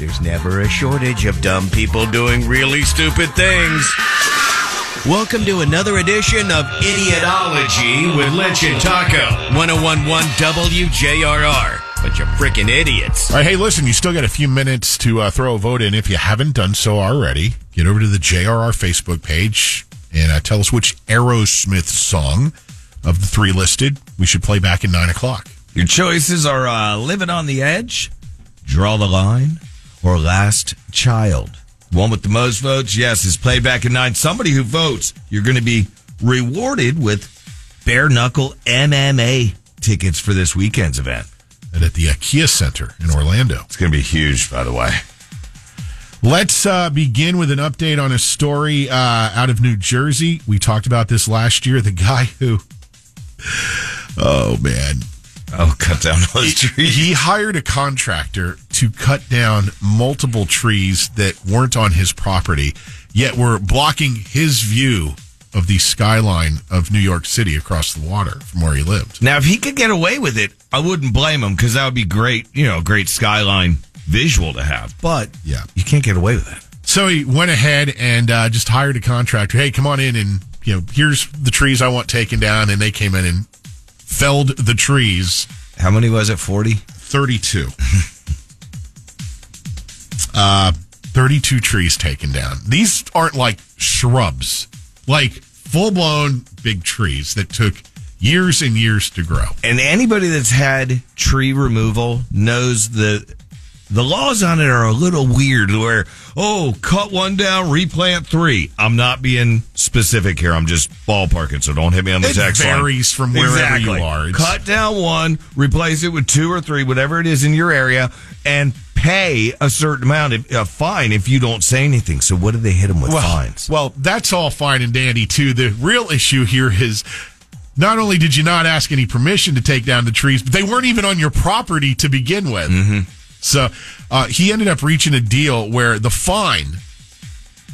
There's never a shortage of dumb people doing really stupid things. Welcome to another edition of Idiotology with Lynch and Taco. 1011 WJRR. Bunch of freaking idiots. All right, hey, listen, you still got a few minutes to uh, throw a vote in. If you haven't done so already, get over to the JRR Facebook page and uh, tell us which Aerosmith song of the three listed we should play back at 9 o'clock. Your choices are uh, Living on the Edge, Draw the Line, or Last Child. One with the most votes, yes, is played back at nine. Somebody who votes, you're going to be rewarded with bare knuckle MMA tickets for this weekend's event. And at the Kia Center in Orlando. It's going to be huge, by the way. Let's uh, begin with an update on a story uh, out of New Jersey. We talked about this last year. The guy who, oh man, Oh, cut down those trees. he hired a contractor to cut down multiple trees that weren't on his property, yet were blocking his view of the skyline of New York City across the water from where he lived. Now, if he could get away with it, I wouldn't blame him because that would be great, you know, great skyline visual to have. But Yeah. you can't get away with that. So he went ahead and uh, just hired a contractor. Hey, come on in and you know, here's the trees I want taken down, and they came in and felled the trees. How many was it? 40? 32. uh, 32 trees taken down. These aren't like shrubs, like full blown big trees that took years and years to grow. And anybody that's had tree removal knows the the laws on it are a little weird where oh cut one down replant three i'm not being specific here i'm just ballparking so don't hit me on the It text line. varies from wherever Exactly. you are. It's- cut down one replace it with two or three whatever it is in your area and pay a certain amount of a fine if you don't say anything so what do they hit them with well, fines Well, that's all fine and dandy too. The real issue here is not only did you not ask any permission to take down the trees, but they weren't even on your property to begin with. Mm-hmm. So uh, he ended up reaching a deal where the fine,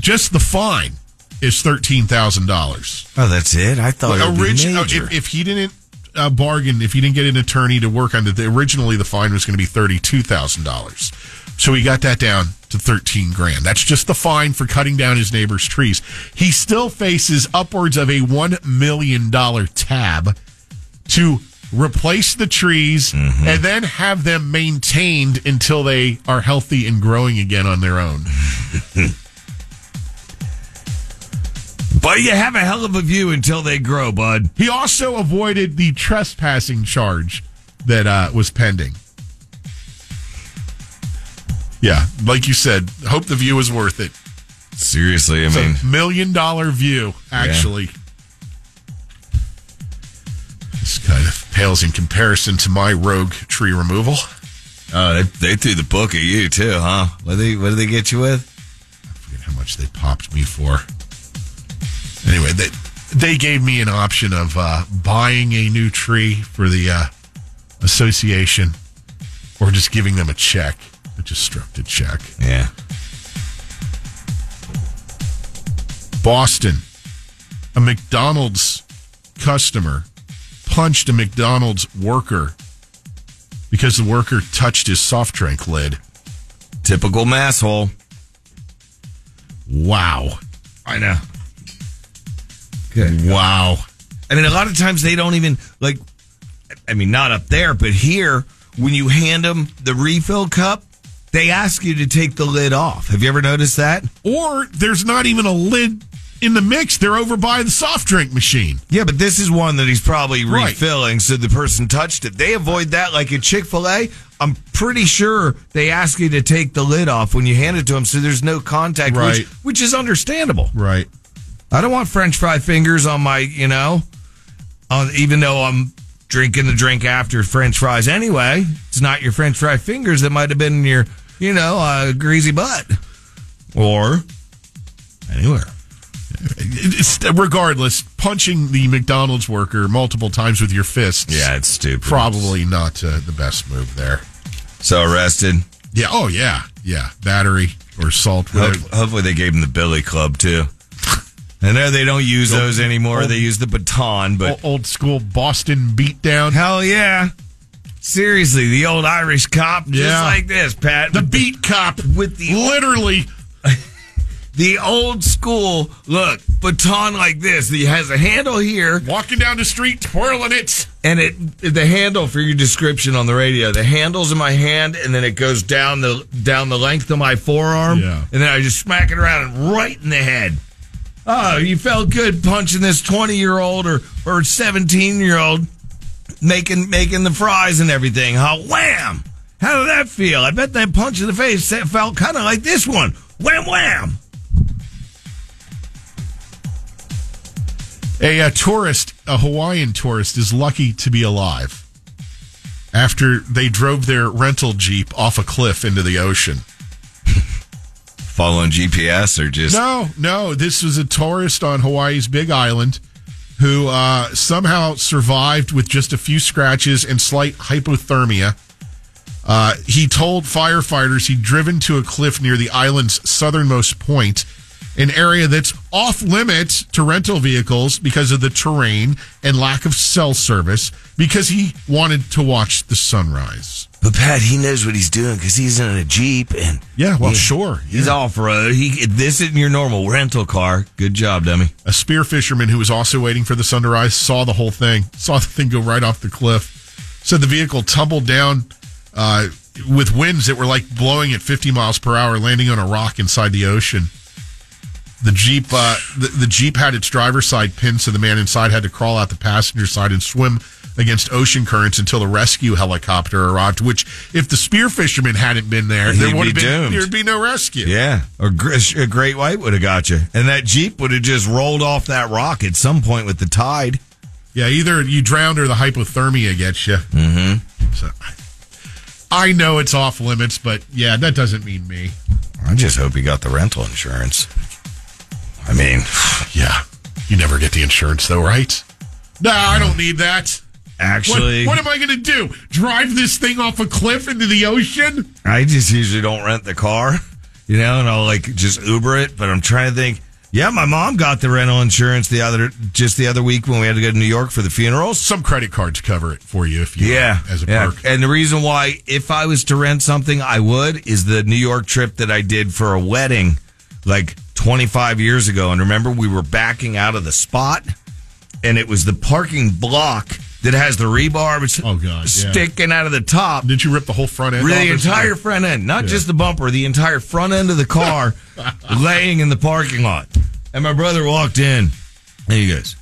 just the fine, is thirteen thousand dollars. oh that's it i thought it would be Original, if, if he didn't uh, bargain, if he didn't get an attorney to work on it, originally the fine was going to be thirty-two thousand dollars. So he got that down to thirteen grand. That's just the fine for cutting down his neighbor's trees. He still faces upwards of a one million dollar tab to replace the trees and then have them maintained until they are healthy and growing again on their own. but you have a hell of a view until they grow bud He also avoided the trespassing charge that uh, was pending. Yeah, like you said, hope the view was worth it. seriously i It's mean a million dollar view, actually. This pales in comparison to my rogue tree removal. Oh, they, they threw the book at you too, huh? What they what did they get you with? I forget how much they popped me for. Anyway, they they gave me an option of uh, buying a new tree for the uh, association, or just giving them a check. I just struck the check. Yeah. Boston, a McDonald's customer punched a McDonald's worker because the worker touched his soft drink lid. Typical masshole. Wow. I know. Good. Wow. I mean, a lot of times they don't even like. I mean, not up there, but here, when you hand them the refill cup, they ask you to take the lid off. Have you ever noticed that? Or there's not even a lid in the mix. They're over by the soft drink machine. Yeah, but this is one that he's probably Right. refilling, so the person touched it. They avoid that like at Chick fil A. I'm pretty sure they ask you to take the lid off when you hand it to them so there's no contact, Right. which, which is understandable. Right. I don't want French fry fingers on my, you know, on even though I'm drinking the drink after French fries anyway. It's not your French fry fingers that might have been in your you know, a greasy butt. Or anywhere. Regardless, punching the McDonald's worker multiple times with your fists. Yeah, it's stupid. Probably not uh, the best move there. So arrested. Yeah. Oh, yeah. Yeah. Battery or assault. Ho- hopefully they gave him the Billy Club too. I know they don't use those anymore. They use the baton, but old school Boston beatdown. hell yeah. Seriously, the old Irish cop, just Yeah. like this, Pat. The beat cop with the literally the old school look baton like this. He has a handle here, walking down the street twirling it. and it the handle for your description on the radio. The handle's in my hand, and then it goes down the down the length of my forearm, Yeah. and then I just smack it around and right in the head. Oh, you felt good punching this twenty year old or or seventeen year old making making the fries and everything. Huh? Wham! How did that feel? I bet that punch in the face felt kind of like this one. Wham wham! A, uh tourist, a Hawaiian tourist, is lucky to be alive after they drove their rental jeep off a cliff into the ocean. Following GPS or just No, no, this was a tourist on Hawaii's Big Island who uh, somehow survived with just a few scratches and slight hypothermia. Uh, he told firefighters he'd driven to a cliff near the island's southernmost point, an area that's off limits to rental vehicles because of the terrain and lack of cell service, because he wanted to watch the sunrise. But Pat, he knows what he's doing because he's in a jeep and Yeah, well, he- sure. he's yeah. off road. He this isn't your normal rental car. Good job, dummy. A spear fisherman who was also waiting for the sun to rise saw the whole thing, saw the thing go right off the cliff. Said the vehicle tumbled down uh, with winds that were like blowing at 50 miles per hour, landing on a rock inside the ocean. The Jeep, uh, the, the Jeep had its driver's side pinned, so the man inside had to crawl out the passenger side and swim against ocean currents until the rescue helicopter arrived. Which, if the spear fisherman hadn't been there, He'd there would have been doomed. there'd be no rescue. Yeah, or gr- a great white would have got you, and that jeep would have just rolled off that rock at some point with the tide. Yeah, either you drowned or the hypothermia gets you. Mm-hmm. So, I know it's off limits, but yeah, that doesn't mean me. I just hope he got the rental insurance. I mean, Yeah, you never get the insurance though, right? No, I don't need that. Actually, what am I going to do? Drive this thing off a cliff into the ocean? I just usually don't rent the car, you know, and I'll like just Uber it. But I'm trying to think. Yeah, my mom got the rental insurance the other just the other week when we had to go to New York for the funerals. Some credit cards cover it for you if you Yeah, as a yeah. perk. And the reason why, if I was to rent something, I would is the New York trip that I did for a wedding, like 25 years ago. And remember, we were backing out of the spot, and it was the parking block that has the rebar Oh, God, yeah. sticking out of the top. Did you rip the whole front end? The or entire front end, not just the bumper, the entire front end of the car laying in the parking lot. And my brother walked in and he goes,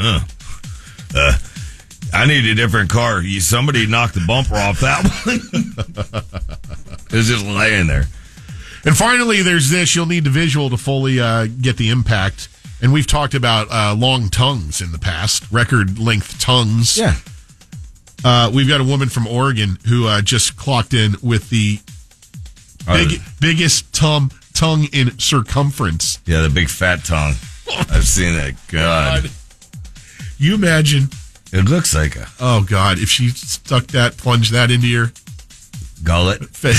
uh, uh, I need a different car. You- Somebody knocked the bumper off that one. it was just laying there. And finally, there's this. You'll need the visual to fully uh, get the impact. And we've talked about uh, long tongues in the past, record length tongues. Yeah. Uh, we've got a woman from Oregon who uh, just clocked in with the big, biggest tum- tongue in circumference. Yeah, the big fat tongue. I've seen that. God. You imagine? It looks like a Oh God! If she stuck that, plunged that into your gullet. fa-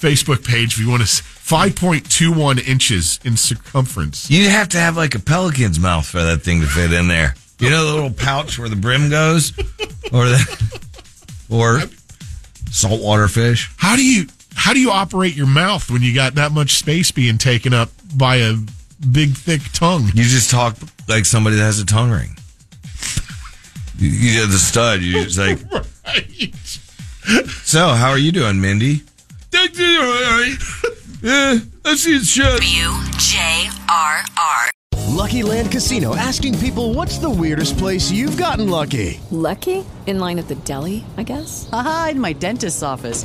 Facebook page, if you want to, five point two one inches in circumference. You'd have to have like a pelican's mouth for that thing to fit in there. You know the little pouch where the brim goes, or the or saltwater fish. How do you how do you operate your mouth when you got that much space being taken up by a big thick tongue? You just talk like somebody that has a tongue ring. You, you the stud. You just like. So, how are you doing, Mindy? Yeah, I see it's shut. WJRR. Lucky Land Casino asking people what's the weirdest place you've gotten lucky? Lucky? In line at the deli, I guess? Haha, in my dentist's office.